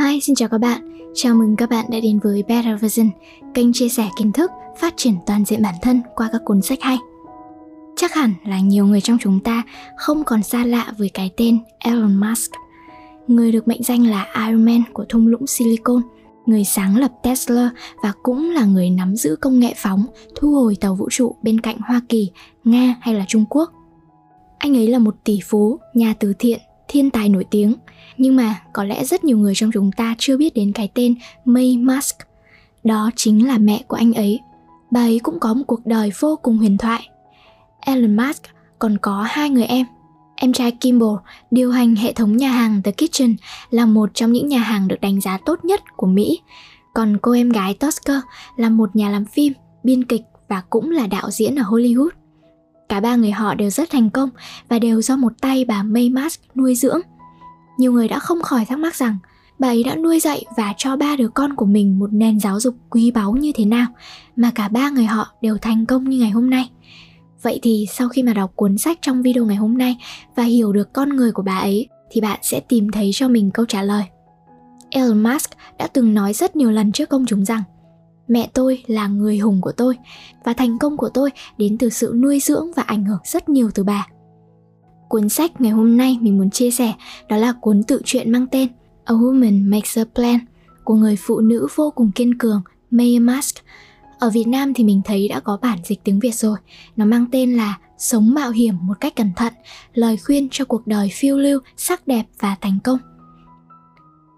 Hi, xin chào các bạn. Chào mừng các bạn đã đến với Better Version, kênh chia sẻ kiến thức, phát triển toàn diện bản thân qua các cuốn sách hay. Chắc hẳn là nhiều người trong chúng ta không còn xa lạ với cái tên Elon Musk, người được mệnh danh là Iron Man của thung lũng Silicon, người sáng lập Tesla và cũng là người nắm giữ công nghệ phóng, thu hồi tàu vũ trụ bên cạnh Hoa Kỳ, Nga hay là Trung Quốc. Anh ấy là một tỷ phú, nhà từ thiện, thiên tài nổi tiếng – nhưng mà có lẽ rất nhiều người trong chúng ta chưa biết đến cái tên May Musk. Đó chính là mẹ của anh ấy. Bà ấy cũng có một cuộc đời vô cùng huyền thoại. Elon Musk còn có hai người em. Em trai Kimball điều hành hệ thống nhà hàng The Kitchen là một trong những nhà hàng được đánh giá tốt nhất của Mỹ. Còn cô em gái Tosca là một nhà làm phim, biên kịch và cũng là đạo diễn ở Hollywood. Cả ba người họ đều rất thành công và đều do một tay bà May Musk nuôi dưỡng – nhiều người đã không khỏi thắc mắc rằng, bà ấy đã nuôi dạy và cho ba đứa con của mình một nền giáo dục quý báu như thế nào mà cả ba người họ đều thành công như ngày hôm nay. Vậy thì sau khi mà đọc cuốn sách trong video ngày hôm nay và hiểu được con người của bà ấy, thì bạn sẽ tìm thấy cho mình câu trả lời. Elon Musk đã từng nói rất nhiều lần trước công chúng rằng mẹ tôi là người hùng của tôi và thành công của tôi đến từ sự nuôi dưỡng và ảnh hưởng rất nhiều từ bà. Cuốn sách ngày hôm nay mình muốn chia sẻ đó là cuốn tự truyện mang tên A Woman Makes a Plan của người phụ nữ vô cùng kiên cường Maya Musk. Ở Việt Nam thì mình thấy đã có bản dịch tiếng Việt rồi. Nó mang tên là Sống mạo hiểm một cách cẩn thận, lời khuyên cho cuộc đời phiêu lưu, sắc đẹp và thành công.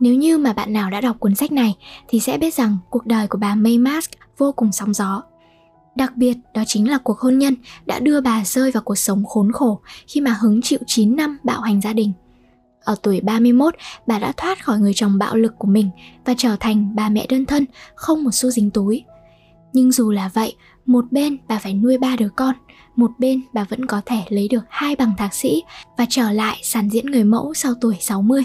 Nếu như mà bạn nào đã đọc cuốn sách này thì sẽ biết rằng cuộc đời của bà May Musk vô cùng sóng gió Đặc biệt đó chính là cuộc hôn nhân đã đưa bà rơi vào cuộc sống khốn khổ khi mà hứng chịu 9 năm bạo hành gia đình. Ở tuổi 31, bà đã thoát khỏi người chồng bạo lực của mình và trở thành bà mẹ đơn thân, không một xu dính túi. Nhưng dù là vậy, một bên bà phải nuôi ba đứa con, một bên bà vẫn có thể lấy được hai bằng thạc sĩ và trở lại sàn diễn người mẫu sau tuổi 60.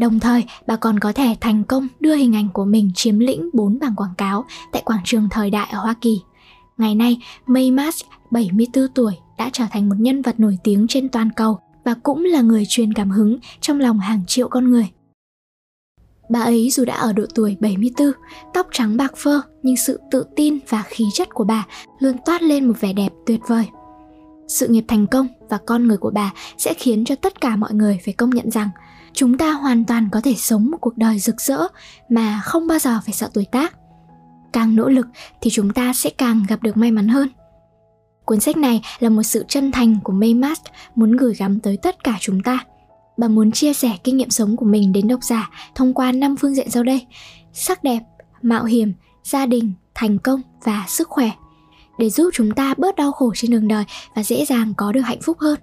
Đồng thời, bà còn có thể thành công đưa hình ảnh của mình chiếm lĩnh bốn bảng quảng cáo tại quảng trường thời đại ở Hoa Kỳ. Ngày nay, May Mask, 74 tuổi, đã trở thành một nhân vật nổi tiếng trên toàn cầu và cũng là người truyền cảm hứng trong lòng hàng triệu con người. Bà ấy dù đã ở độ tuổi 74, tóc trắng bạc phơ, nhưng sự tự tin và khí chất của bà luôn toát lên một vẻ đẹp tuyệt vời. Sự nghiệp thành công và con người của bà sẽ khiến cho tất cả mọi người phải công nhận rằng chúng ta hoàn toàn có thể sống một cuộc đời rực rỡ mà không bao giờ phải sợ tuổi tác. Càng nỗ lực thì chúng ta sẽ càng gặp được may mắn hơn. Cuốn sách này là một sự chân thành của May Musk muốn gửi gắm tới tất cả chúng ta. Bà muốn chia sẻ kinh nghiệm sống của mình đến độc giả thông qua năm phương diện sau đây sắc đẹp, mạo hiểm, gia đình, thành công và sức khỏe để giúp chúng ta bớt đau khổ trên đường đời và dễ dàng có được hạnh phúc hơn.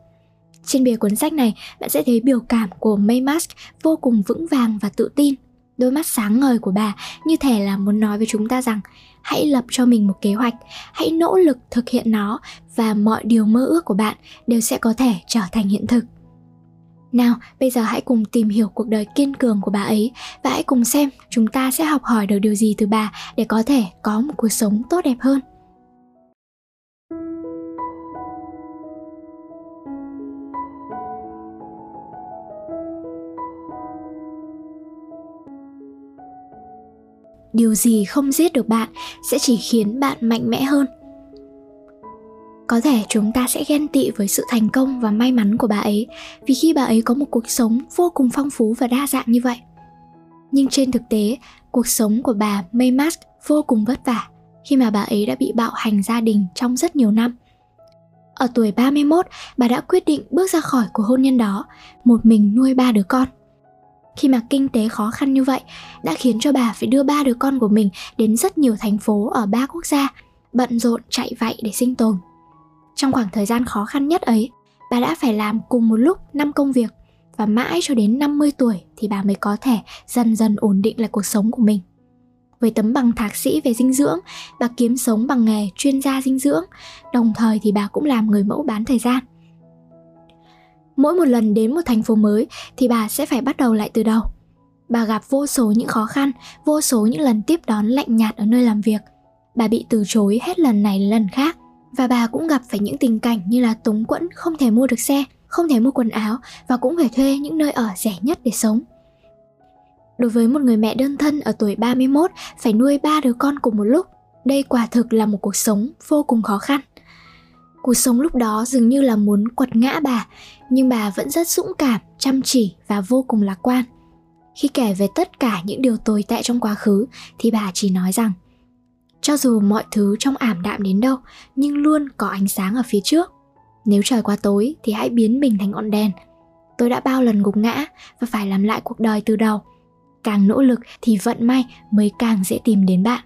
Trên bìa cuốn sách này, bạn sẽ thấy biểu cảm của May Musk vô cùng vững vàng và tự tin. Đôi mắt sáng ngời của bà như thể là muốn nói với chúng ta rằng, hãy lập cho mình một kế hoạch, hãy nỗ lực thực hiện nó và mọi điều mơ ước của bạn đều sẽ có thể trở thành hiện thực. Nào, bây giờ hãy cùng tìm hiểu cuộc đời kiên cường của bà ấy và hãy cùng xem chúng ta sẽ học hỏi được điều gì từ bà để có thể có một cuộc sống tốt đẹp hơn. Điều gì không giết được bạn sẽ chỉ khiến bạn mạnh mẽ hơn. Có thể chúng ta sẽ ghen tị với sự thành công và may mắn của bà ấy vì khi bà ấy có một cuộc sống vô cùng phong phú và đa dạng như vậy. Nhưng trên thực tế cuộc sống của bà May Musk vô cùng vất vả khi mà bà ấy đã bị bạo hành gia đình trong rất nhiều năm. Ở tuổi 31, bà đã quyết định bước ra khỏi cuộc hôn nhân đó, một mình nuôi ba đứa con khi mà kinh tế khó khăn như vậy đã khiến cho bà phải đưa ba đứa con của mình đến rất nhiều thành phố ở ba quốc gia, bận rộn chạy vạy để sinh tồn. Trong khoảng thời gian khó khăn nhất ấy, bà đã phải làm cùng một lúc 5 công việc và mãi cho đến 50 tuổi thì bà mới có thể dần dần ổn định lại cuộc sống của mình. Với tấm bằng thạc sĩ về dinh dưỡng, bà kiếm sống bằng nghề chuyên gia dinh dưỡng, đồng thời thì bà cũng làm người mẫu bán thời gian – mỗi một lần đến một thành phố mới thì bà sẽ phải bắt đầu lại từ đầu. Bà gặp vô số những khó khăn vô số những lần tiếp đón lạnh nhạt ở nơi làm việc. Bà bị từ chối hết lần này lần khác. Và bà cũng gặp phải những tình cảnh như là túng quẫn không thể mua được xe không thể mua quần áo và cũng phải thuê những nơi ở rẻ nhất để sống. Đối với một người mẹ đơn thân ở tuổi 31 phải nuôi ba đứa con cùng một lúc, đây quả thực là một cuộc sống vô cùng khó khăn. Cuộc sống lúc đó dường như là muốn quật ngã bà, nhưng bà vẫn rất dũng cảm, chăm chỉ và vô cùng lạc quan. Khi kể về tất cả những điều tồi tệ trong quá khứ thì bà chỉ nói rằng cho dù mọi thứ trong ảm đạm đến đâu nhưng luôn có ánh sáng ở phía trước. Nếu trời quá tối thì hãy biến mình thành ngọn đèn. Tôi đã bao lần gục ngã và phải làm lại cuộc đời từ đầu. Càng nỗ lực thì vận may mới càng dễ tìm đến bạn.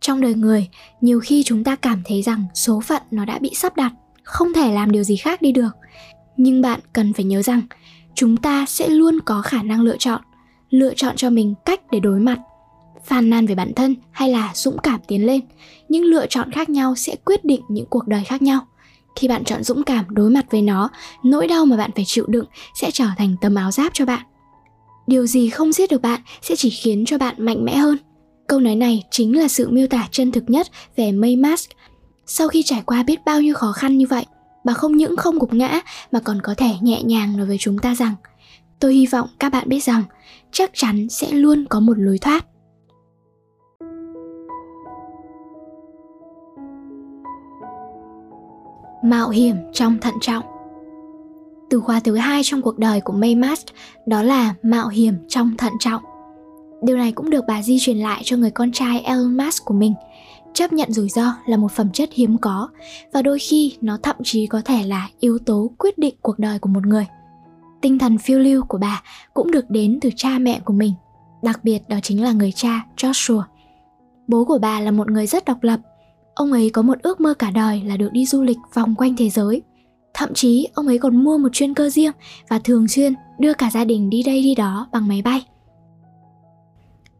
Trong đời người, nhiều khi chúng ta cảm thấy rằng số phận nó đã bị sắp đặt, không thể làm điều gì khác đi được. Nhưng bạn cần phải nhớ rằng chúng ta sẽ luôn có khả năng lựa chọn, lựa chọn cho mình cách để đối mặt. Phàn nàn về bản thân hay là dũng cảm tiến lên những lựa chọn khác nhau sẽ quyết định những cuộc đời khác nhau. Khi bạn chọn dũng cảm đối mặt với nó nỗi đau mà bạn phải chịu đựng sẽ trở thành tấm áo giáp cho bạn. Điều gì không giết được bạn sẽ chỉ khiến cho bạn mạnh mẽ hơn câu nói này chính là sự miêu tả chân thực nhất về May Mask. Sau khi trải qua biết bao nhiêu khó khăn như vậy, bà không những không gục ngã mà còn có thể nhẹ nhàng nói với chúng ta rằng tôi hy vọng các bạn biết rằng chắc chắn sẽ luôn có một lối thoát mạo hiểm trong thận trọng từ khóa thứ hai trong cuộc đời của May Mast đó là mạo hiểm trong thận trọng. Điều này cũng được bà di truyền lại cho người con trai Elon Musk của mình. Chấp nhận rủi ro là một phẩm chất hiếm có và đôi khi nó thậm chí có thể là yếu tố quyết định cuộc đời của một người. Tinh thần phiêu lưu của bà cũng được đến từ cha mẹ của mình, đặc biệt đó chính là người cha Joshua. Bố của bà là một người rất độc lập Ông ấy có một ước mơ cả đời là được đi du lịch vòng quanh thế giới. Thậm chí ông ấy còn mua một chuyên cơ riêng và thường xuyên đưa cả gia đình đi đây đi đó bằng máy bay.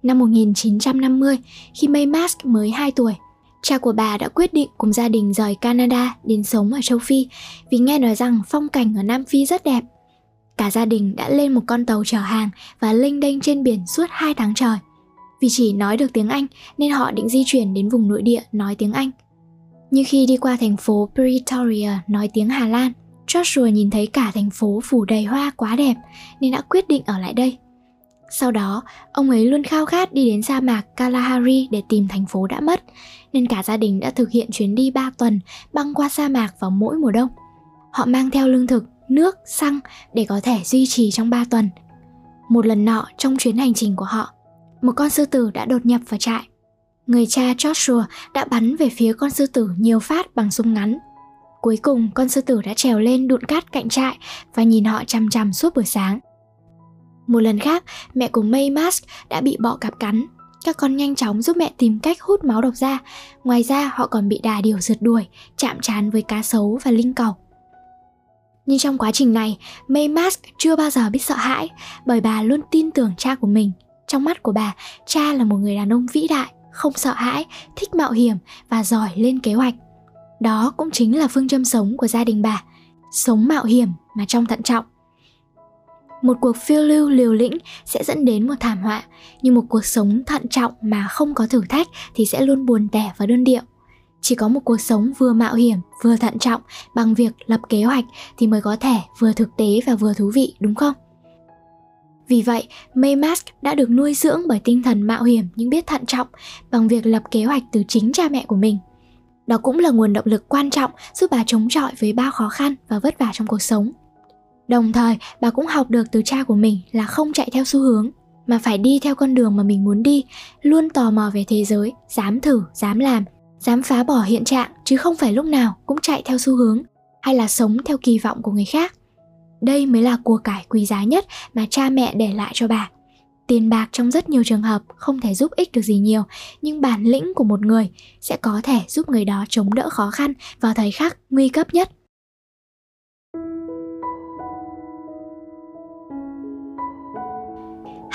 Năm 1950, khi May Mask mới 2 tuổi, cha của bà đã quyết định cùng gia đình rời Canada đến sống ở châu Phi vì nghe nói rằng phong cảnh ở Nam Phi rất đẹp. Cả gia đình đã lên một con tàu chở hàng và lênh đênh trên biển suốt 2 tháng trời. Vì chỉ nói được tiếng Anh nên họ định di chuyển đến vùng nội địa nói tiếng Anh. Như khi đi qua thành phố Pretoria nói tiếng Hà Lan, Joshua nhìn thấy cả thành phố phủ đầy hoa quá đẹp nên đã quyết định ở lại đây. Sau đó, ông ấy luôn khao khát đi đến sa mạc Kalahari để tìm thành phố đã mất, nên cả gia đình đã thực hiện chuyến đi 3 tuần băng qua sa mạc vào mỗi mùa đông. Họ mang theo lương thực, nước, xăng để có thể duy trì trong 3 tuần. Một lần nọ trong chuyến hành trình của họ, một con sư tử đã đột nhập vào trại. Người cha Joshua đã bắn về phía con sư tử nhiều phát bằng súng ngắn. Cuối cùng con sư tử đã trèo lên đụn cát cạnh trại và nhìn họ chằm chằm suốt buổi sáng. Một lần khác, mẹ của May Mask đã bị bọ cạp cắn. Các con nhanh chóng giúp mẹ tìm cách hút máu độc ra. Ngoài ra, họ còn bị đà điểu rượt đuổi, chạm trán với cá sấu và linh cầu. Nhưng trong quá trình này, May Mask chưa bao giờ biết sợ hãi bởi bà luôn tin tưởng cha của mình – trong mắt của bà, cha là một người đàn ông vĩ đại, không sợ hãi, thích mạo hiểm và giỏi lên kế hoạch. Đó cũng chính là phương châm sống của gia đình bà, sống mạo hiểm mà trong thận trọng. Một cuộc phiêu lưu liều lĩnh sẽ dẫn đến một thảm họa, nhưng một cuộc sống thận trọng mà không có thử thách thì sẽ luôn buồn tẻ và đơn điệu. Chỉ có một cuộc sống vừa mạo hiểm, vừa thận trọng bằng việc lập kế hoạch thì mới có thể vừa thực tế và vừa thú vị, đúng không? Vì vậy, May Mask đã được nuôi dưỡng bởi tinh thần mạo hiểm nhưng biết thận trọng bằng việc lập kế hoạch từ chính cha mẹ của mình. Đó cũng là nguồn động lực quan trọng giúp bà chống chọi với bao khó khăn và vất vả trong cuộc sống. Đồng thời, bà cũng học được từ cha của mình là không chạy theo xu hướng, mà phải đi theo con đường mà mình muốn đi, luôn tò mò về thế giới, dám thử, dám làm, dám phá bỏ hiện trạng chứ không phải lúc nào cũng chạy theo xu hướng hay là sống theo kỳ vọng của người khác. Đây mới là của cải quý giá nhất mà cha mẹ để lại cho bà. Tiền bạc trong rất nhiều trường hợp không thể giúp ích được gì nhiều, nhưng bản lĩnh của một người sẽ có thể giúp người đó chống đỡ khó khăn vào thời khắc nguy cấp nhất.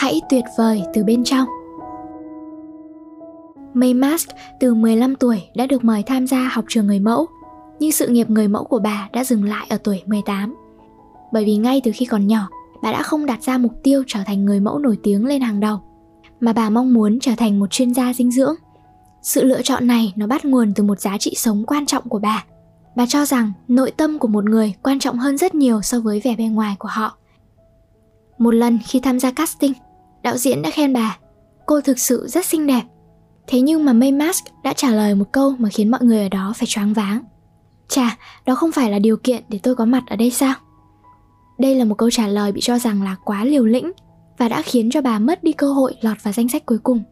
Hãy tuyệt vời từ bên trong. May Mask từ 15 tuổi đã được mời tham gia học trường người mẫu, nhưng sự nghiệp người mẫu của bà đã dừng lại ở tuổi 18 bởi vì ngay từ khi còn nhỏ, bà đã không đặt ra mục tiêu trở thành người mẫu nổi tiếng lên hàng đầu, mà bà mong muốn trở thành một chuyên gia dinh dưỡng. Sự lựa chọn này nó bắt nguồn từ một giá trị sống quan trọng của bà. Bà cho rằng nội tâm của một người quan trọng hơn rất nhiều so với vẻ bề ngoài của họ. Một lần khi tham gia casting, đạo diễn đã khen bà, cô thực sự rất xinh đẹp. Thế nhưng mà May Mask đã trả lời một câu mà khiến mọi người ở đó phải choáng váng. Chà, đó không phải là điều kiện để tôi có mặt ở đây sao? Đây là một câu trả lời bị cho rằng là quá liều lĩnh và đã khiến cho bà mất đi cơ hội lọt vào danh sách cuối cùng.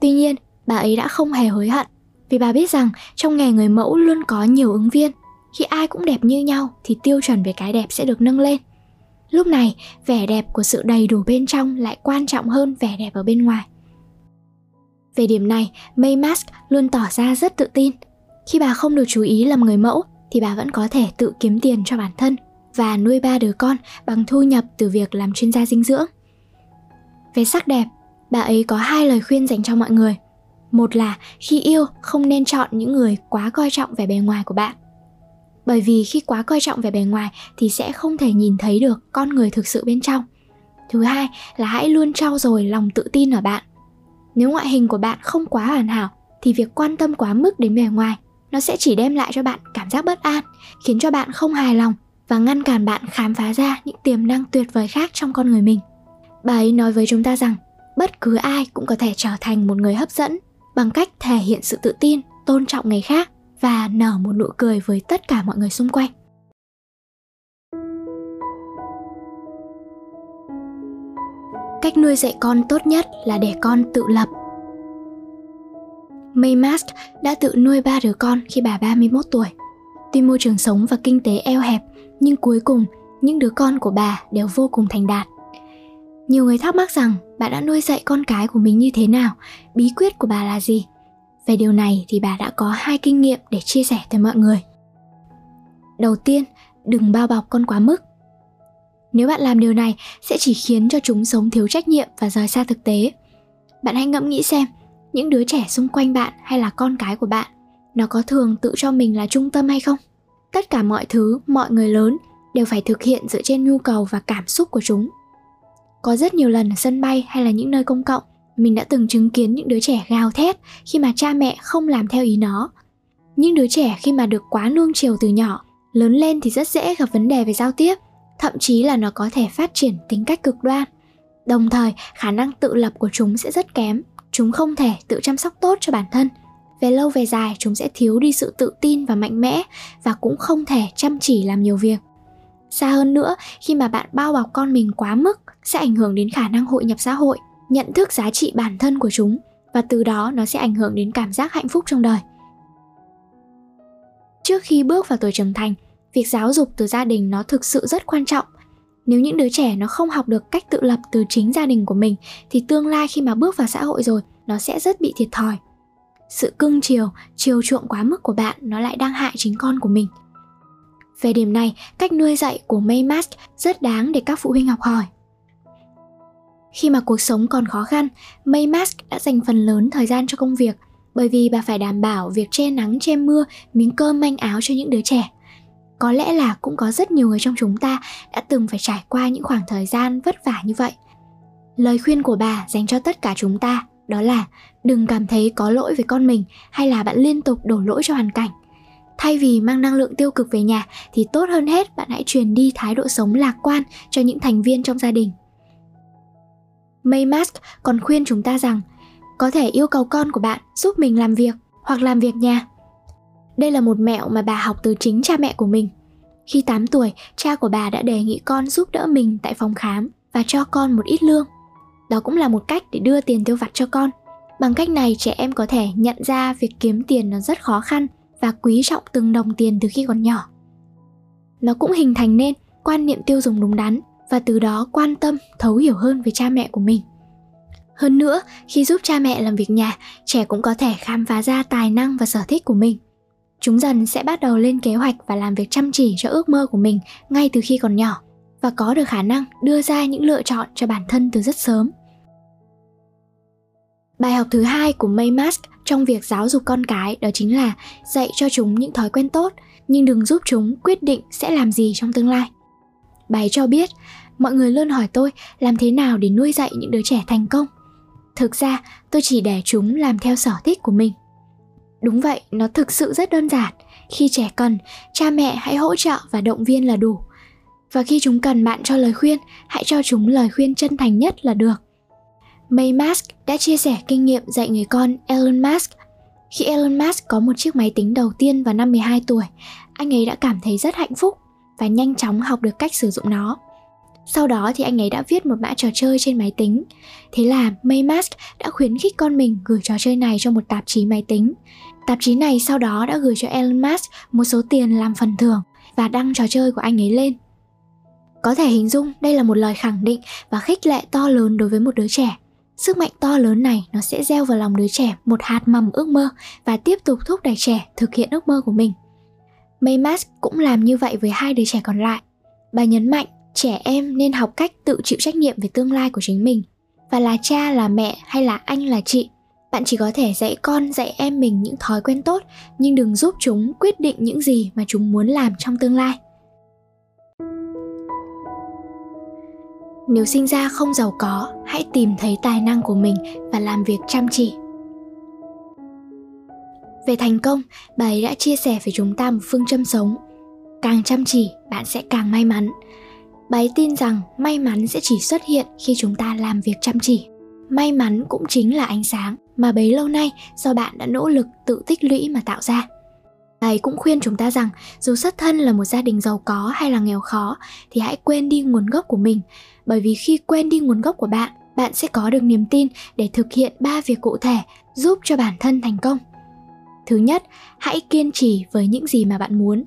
Tuy nhiên, bà ấy đã không hề hối hận vì bà biết rằng trong nghề người mẫu luôn có nhiều ứng viên. Khi ai cũng đẹp như nhau thì tiêu chuẩn về cái đẹp sẽ được nâng lên. Lúc này, vẻ đẹp của sự đầy đủ bên trong lại quan trọng hơn vẻ đẹp ở bên ngoài. Về điểm này, May Mask luôn tỏ ra rất tự tin. Khi bà không được chú ý làm người mẫu thì bà vẫn có thể tự kiếm tiền cho bản thân và nuôi ba đứa con bằng thu nhập từ việc làm chuyên gia dinh dưỡng. Về sắc đẹp, bà ấy có hai lời khuyên dành cho mọi người. Một là khi yêu không nên chọn những người quá coi trọng vẻ bề ngoài của bạn. Bởi vì khi quá coi trọng về bề ngoài thì sẽ không thể nhìn thấy được con người thực sự bên trong. Thứ hai là hãy luôn trau dồi lòng tự tin ở bạn. Nếu ngoại hình của bạn không quá hoàn hảo thì việc quan tâm quá mức đến bề ngoài nó sẽ chỉ đem lại cho bạn cảm giác bất an, khiến cho bạn không hài lòng và ngăn cản bạn khám phá ra những tiềm năng tuyệt vời khác trong con người mình. Bà ấy nói với chúng ta rằng bất cứ ai cũng có thể trở thành một người hấp dẫn bằng cách thể hiện sự tự tin, tôn trọng người khác và nở một nụ cười với tất cả mọi người xung quanh. Cách nuôi dạy con tốt nhất là để con tự lập. May Mask đã tự nuôi ba đứa con khi bà 31 tuổi. Tuy môi trường sống và kinh tế eo hẹp, nhưng cuối cùng những đứa con của bà đều vô cùng thành đạt. Nhiều người thắc mắc rằng bà đã nuôi dạy con cái của mình như thế nào, bí quyết của bà là gì? Về điều này thì bà đã có hai kinh nghiệm để chia sẻ tới mọi người. Đầu tiên, đừng bao bọc con quá mức. Nếu bạn làm điều này sẽ chỉ khiến cho chúng sống thiếu trách nhiệm và rời xa thực tế. Bạn hãy ngẫm nghĩ xem, những đứa trẻ xung quanh bạn hay là con cái của bạn, nó có thường tự cho mình là trung tâm hay không? Tất cả mọi thứ, mọi người lớn đều phải thực hiện dựa trên nhu cầu và cảm xúc của chúng. Có rất nhiều lần ở sân bay hay là những nơi công cộng, mình đã từng chứng kiến những đứa trẻ gào thét khi mà cha mẹ không làm theo ý nó. Những đứa trẻ khi mà được quá nuông chiều từ nhỏ, lớn lên thì rất dễ gặp vấn đề về giao tiếp, thậm chí là nó có thể phát triển tính cách cực đoan. Đồng thời, khả năng tự lập của chúng sẽ rất kém, chúng không thể tự chăm sóc tốt cho bản thân. Về lâu về dài, chúng sẽ thiếu đi sự tự tin và mạnh mẽ và cũng không thể chăm chỉ làm nhiều việc. Xa hơn nữa, khi mà bạn bao bọc con mình quá mức sẽ ảnh hưởng đến khả năng hội nhập xã hội, nhận thức giá trị bản thân của chúng và từ đó nó sẽ ảnh hưởng đến cảm giác hạnh phúc trong đời. Trước khi bước vào tuổi trưởng thành, việc giáo dục từ gia đình nó thực sự rất quan trọng. Nếu những đứa trẻ nó không học được cách tự lập từ chính gia đình của mình thì tương lai khi mà bước vào xã hội rồi, nó sẽ rất bị thiệt thòi. Sự cưng chiều, chiều chuộng quá mức của bạn nó lại đang hại chính con của mình. Về điểm này, cách nuôi dạy của Maymask rất đáng để các phụ huynh học hỏi. Khi mà cuộc sống còn khó khăn, May Mask đã dành phần lớn thời gian cho công việc bởi vì bà phải đảm bảo việc che nắng che mưa, miếng cơm manh áo cho những đứa trẻ. Có lẽ là cũng có rất nhiều người trong chúng ta đã từng phải trải qua những khoảng thời gian vất vả như vậy. Lời khuyên của bà dành cho tất cả chúng ta đó là đừng cảm thấy có lỗi với con mình hay là bạn liên tục đổ lỗi cho hoàn cảnh. Thay vì mang năng lượng tiêu cực về nhà thì tốt hơn hết bạn hãy truyền đi thái độ sống lạc quan cho những thành viên trong gia đình. Maymask còn khuyên chúng ta rằng có thể yêu cầu con của bạn giúp mình làm việc hoặc làm việc nhà. Đây là một mẹo mà bà học từ chính cha mẹ của mình. Khi 8 tuổi, cha của bà đã đề nghị con giúp đỡ mình tại phòng khám và cho con một ít lương. Đó cũng là một cách để đưa tiền tiêu vặt cho con. Bằng cách này trẻ em có thể nhận ra việc kiếm tiền nó rất khó khăn và quý trọng từng đồng tiền từ khi còn nhỏ. Nó cũng hình thành nên quan niệm tiêu dùng đúng đắn và từ đó quan tâm, thấu hiểu hơn về cha mẹ của mình. Hơn nữa, khi giúp cha mẹ làm việc nhà, trẻ cũng có thể khám phá ra tài năng và sở thích của mình. Chúng dần sẽ bắt đầu lên kế hoạch và làm việc chăm chỉ cho ước mơ của mình ngay từ khi còn nhỏ và có được khả năng đưa ra những lựa chọn cho bản thân từ rất sớm. Bài học thứ hai của May Mask trong việc giáo dục con cái đó chính là dạy cho chúng những thói quen tốt nhưng đừng giúp chúng quyết định sẽ làm gì trong tương lai. Bài cho biết, mọi người luôn hỏi tôi làm thế nào để nuôi dạy những đứa trẻ thành công. Thực ra, tôi chỉ để chúng làm theo sở thích của mình. Đúng vậy, nó thực sự rất đơn giản. Khi trẻ cần, cha mẹ hãy hỗ trợ và động viên là đủ. Và khi chúng cần bạn cho lời khuyên, hãy cho chúng lời khuyên chân thành nhất là được. May Musk đã chia sẻ kinh nghiệm dạy người con Elon Musk. Khi Elon Musk có một chiếc máy tính đầu tiên vào năm 12 tuổi, anh ấy đã cảm thấy rất hạnh phúc và nhanh chóng học được cách sử dụng nó. Sau đó thì anh ấy đã viết một mã trò chơi trên máy tính. Thế là Maymask đã khuyến khích con mình gửi trò chơi này cho một tạp chí máy tính. Tạp chí này sau đó đã gửi cho Elon Musk một số tiền làm phần thưởng và đăng trò chơi của anh ấy lên. Có thể hình dung đây là một lời khẳng định và khích lệ to lớn đối với một đứa trẻ. Sức mạnh to lớn này nó sẽ gieo vào lòng đứa trẻ một hạt mầm ước mơ và tiếp tục thúc đẩy trẻ thực hiện ước mơ của mình. Maymas cũng làm như vậy với hai đứa trẻ còn lại. Bà nhấn mạnh trẻ em nên học cách tự chịu trách nhiệm về tương lai của chính mình. Và là cha, là mẹ hay là anh, là chị, bạn chỉ có thể dạy con, dạy em mình những thói quen tốt, nhưng đừng giúp chúng quyết định những gì mà chúng muốn làm trong tương lai. Nếu sinh ra không giàu có, hãy tìm thấy tài năng của mình và làm việc chăm chỉ về thành công, bà ấy đã chia sẻ với chúng ta một phương châm sống. Càng chăm chỉ, bạn sẽ càng may mắn. Bà ấy tin rằng may mắn sẽ chỉ xuất hiện khi chúng ta làm việc chăm chỉ. May mắn cũng chính là ánh sáng mà bấy lâu nay do bạn đã nỗ lực tự tích lũy mà tạo ra. Bà ấy cũng khuyên chúng ta rằng dù xuất thân là một gia đình giàu có hay là nghèo khó thì hãy quên đi nguồn gốc của mình. Bởi vì khi quên đi nguồn gốc của bạn bạn sẽ có được niềm tin để thực hiện ba việc cụ thể giúp cho bản thân thành công thứ nhất, hãy kiên trì với những gì mà bạn muốn.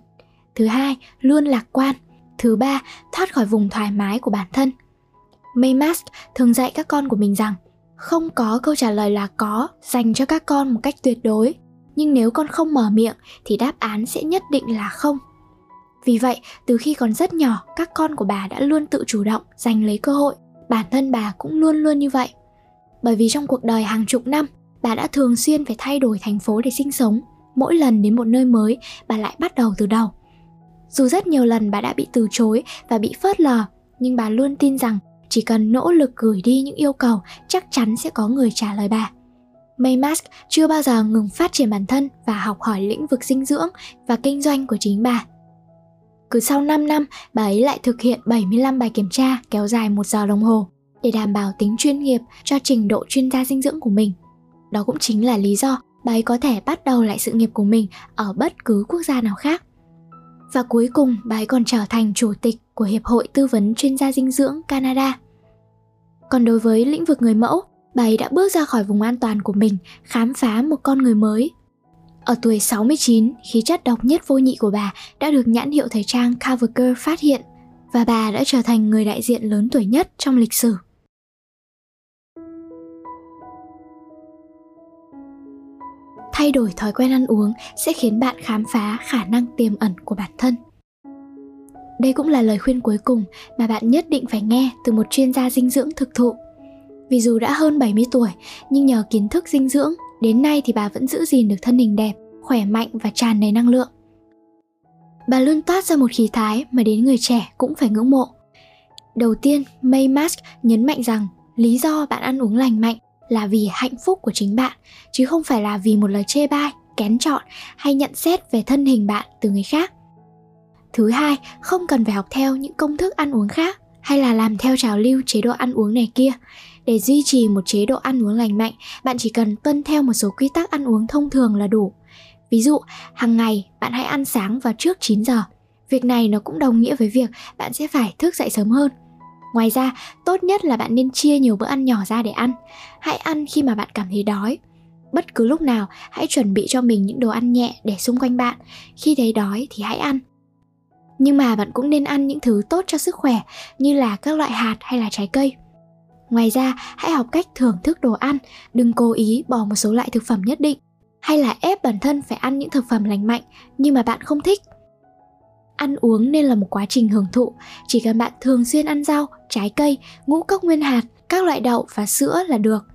Thứ hai, luôn lạc quan. Thứ ba, thoát khỏi vùng thoải mái của bản thân. May mask thường dạy các con của mình rằng, không có câu trả lời là có dành cho các con một cách tuyệt đối. Nhưng nếu con không mở miệng, thì đáp án sẽ nhất định là không. Vì vậy, từ khi còn rất nhỏ, các con của bà đã luôn tự chủ động giành lấy cơ hội. Bản thân bà cũng luôn luôn như vậy. Bởi vì trong cuộc đời hàng chục năm bà đã thường xuyên phải thay đổi thành phố để sinh sống mỗi lần đến một nơi mới bà lại bắt đầu từ đầu dù rất nhiều lần bà đã bị từ chối và bị phớt lờ nhưng bà luôn tin rằng chỉ cần nỗ lực gửi đi những yêu cầu chắc chắn sẽ có người trả lời bà May mask chưa bao giờ ngừng phát triển bản thân và học hỏi lĩnh vực dinh dưỡng và kinh doanh của chính bà. Cứ sau 5 năm, bà ấy lại thực hiện 75 bài kiểm tra kéo dài một giờ đồng hồ để đảm bảo tính chuyên nghiệp cho trình độ chuyên gia dinh dưỡng của mình. Đó cũng chính là lý do bà ấy có thể bắt đầu lại sự nghiệp của mình ở bất cứ quốc gia nào khác. Và cuối cùng, bà ấy còn trở thành chủ tịch của Hiệp hội Tư vấn Chuyên gia Dinh dưỡng Canada. Còn đối với lĩnh vực người mẫu, bà ấy đã bước ra khỏi vùng an toàn của mình, khám phá một con người mới. Ở tuổi 69, khí chất độc nhất vô nhị của bà đã được nhãn hiệu thời trang CoverGirl phát hiện và bà đã trở thành người đại diện lớn tuổi nhất trong lịch sử. Thay đổi thói quen ăn uống sẽ khiến bạn khám phá khả năng tiềm ẩn của bản thân. Đây cũng là lời khuyên cuối cùng mà bạn nhất định phải nghe từ một chuyên gia dinh dưỡng thực thụ. Vì dù đã hơn 70 tuổi, nhưng nhờ kiến thức dinh dưỡng, đến nay thì bà vẫn giữ gìn được thân hình đẹp, khỏe mạnh và tràn đầy năng lượng. Bà luôn toát ra một khí thái mà đến người trẻ cũng phải ngưỡng mộ. Đầu tiên, May Mask nhấn mạnh rằng lý do bạn ăn uống lành mạnh là vì hạnh phúc của chính bạn, chứ không phải là vì một lời chê bai, kén chọn hay nhận xét về thân hình bạn từ người khác. Thứ hai, không cần phải học theo những công thức ăn uống khác hay là làm theo trào lưu chế độ ăn uống này kia. Để duy trì một chế độ ăn uống lành mạnh, bạn chỉ cần tuân theo một số quy tắc ăn uống thông thường là đủ. Ví dụ, hàng ngày bạn hãy ăn sáng vào trước 9 giờ. Việc này nó cũng đồng nghĩa với việc bạn sẽ phải thức dậy sớm hơn. Ngoài ra, tốt nhất là bạn nên chia nhiều bữa ăn nhỏ ra để ăn. Hãy ăn khi mà bạn cảm thấy đói. Bất cứ lúc nào, hãy chuẩn bị cho mình những đồ ăn nhẹ để xung quanh bạn. Khi thấy đói thì hãy ăn nhưng mà bạn cũng nên ăn những thứ tốt cho sức khỏe như là các loại hạt hay là trái cây ngoài ra hãy học cách thưởng thức đồ ăn đừng cố ý bỏ một số loại thực phẩm nhất định hay là ép bản thân phải ăn những thực phẩm lành mạnh nhưng mà bạn không thích ăn uống nên là một quá trình hưởng thụ chỉ cần bạn thường xuyên ăn rau trái cây ngũ cốc nguyên hạt các loại đậu và sữa là được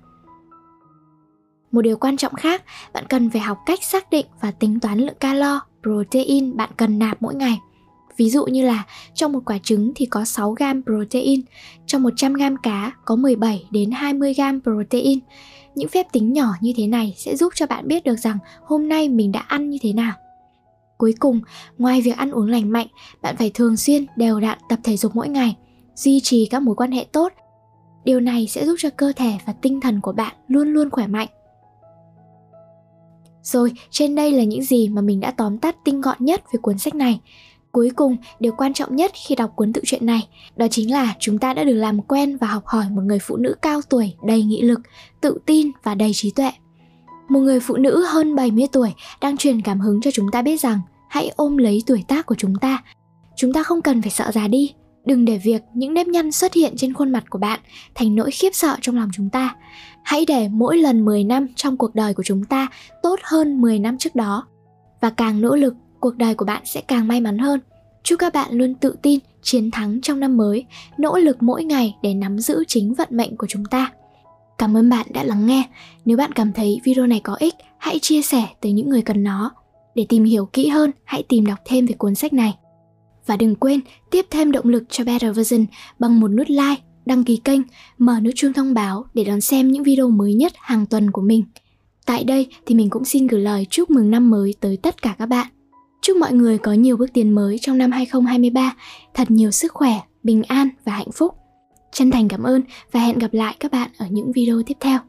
một điều quan trọng khác bạn cần phải học cách xác định và tính toán lượng calo protein bạn cần nạp mỗi ngày Ví dụ như là trong một quả trứng thì có 6 gram protein, trong 100 gram cá có 17 đến 20 gram protein. Những phép tính nhỏ như thế này sẽ giúp cho bạn biết được rằng hôm nay mình đã ăn như thế nào. Cuối cùng, ngoài việc ăn uống lành mạnh, bạn phải thường xuyên đều đặn tập thể dục mỗi ngày, duy trì các mối quan hệ tốt. Điều này sẽ giúp cho cơ thể và tinh thần của bạn luôn luôn khỏe mạnh. Rồi, trên đây là những gì mà mình đã tóm tắt tinh gọn nhất về cuốn sách này. Cuối cùng, điều quan trọng nhất khi đọc cuốn tự truyện này đó chính là chúng ta đã được làm quen và học hỏi một người phụ nữ cao tuổi, đầy nghị lực, tự tin và đầy trí tuệ. Một người phụ nữ hơn 70 tuổi đang truyền cảm hứng cho chúng ta biết rằng hãy ôm lấy tuổi tác của chúng ta. Chúng ta không cần phải sợ già đi, Đừng để việc những nếp nhăn xuất hiện trên khuôn mặt của bạn thành nỗi khiếp sợ trong lòng chúng ta. Hãy để mỗi lần 10 năm trong cuộc đời của chúng ta tốt hơn 10 năm trước đó. Và càng nỗ lực, cuộc đời của bạn sẽ càng may mắn hơn. Chúc các bạn luôn tự tin, chiến thắng trong năm mới, nỗ lực mỗi ngày để nắm giữ chính vận mệnh của chúng ta. Cảm ơn bạn đã lắng nghe. Nếu bạn cảm thấy video này có ích, hãy chia sẻ tới những người cần nó. Để tìm hiểu kỹ hơn, hãy tìm đọc thêm về cuốn sách này. Và đừng quên tiếp thêm động lực cho Better Version bằng một nút like, đăng ký kênh, mở nút chuông thông báo để đón xem những video mới nhất hàng tuần của mình. Tại đây thì mình cũng xin gửi lời chúc mừng năm mới tới tất cả các bạn. Chúc mọi người có nhiều bước tiến mới trong năm 2023, thật nhiều sức khỏe, bình an và hạnh phúc. Chân thành cảm ơn và hẹn gặp lại các bạn ở những video tiếp theo.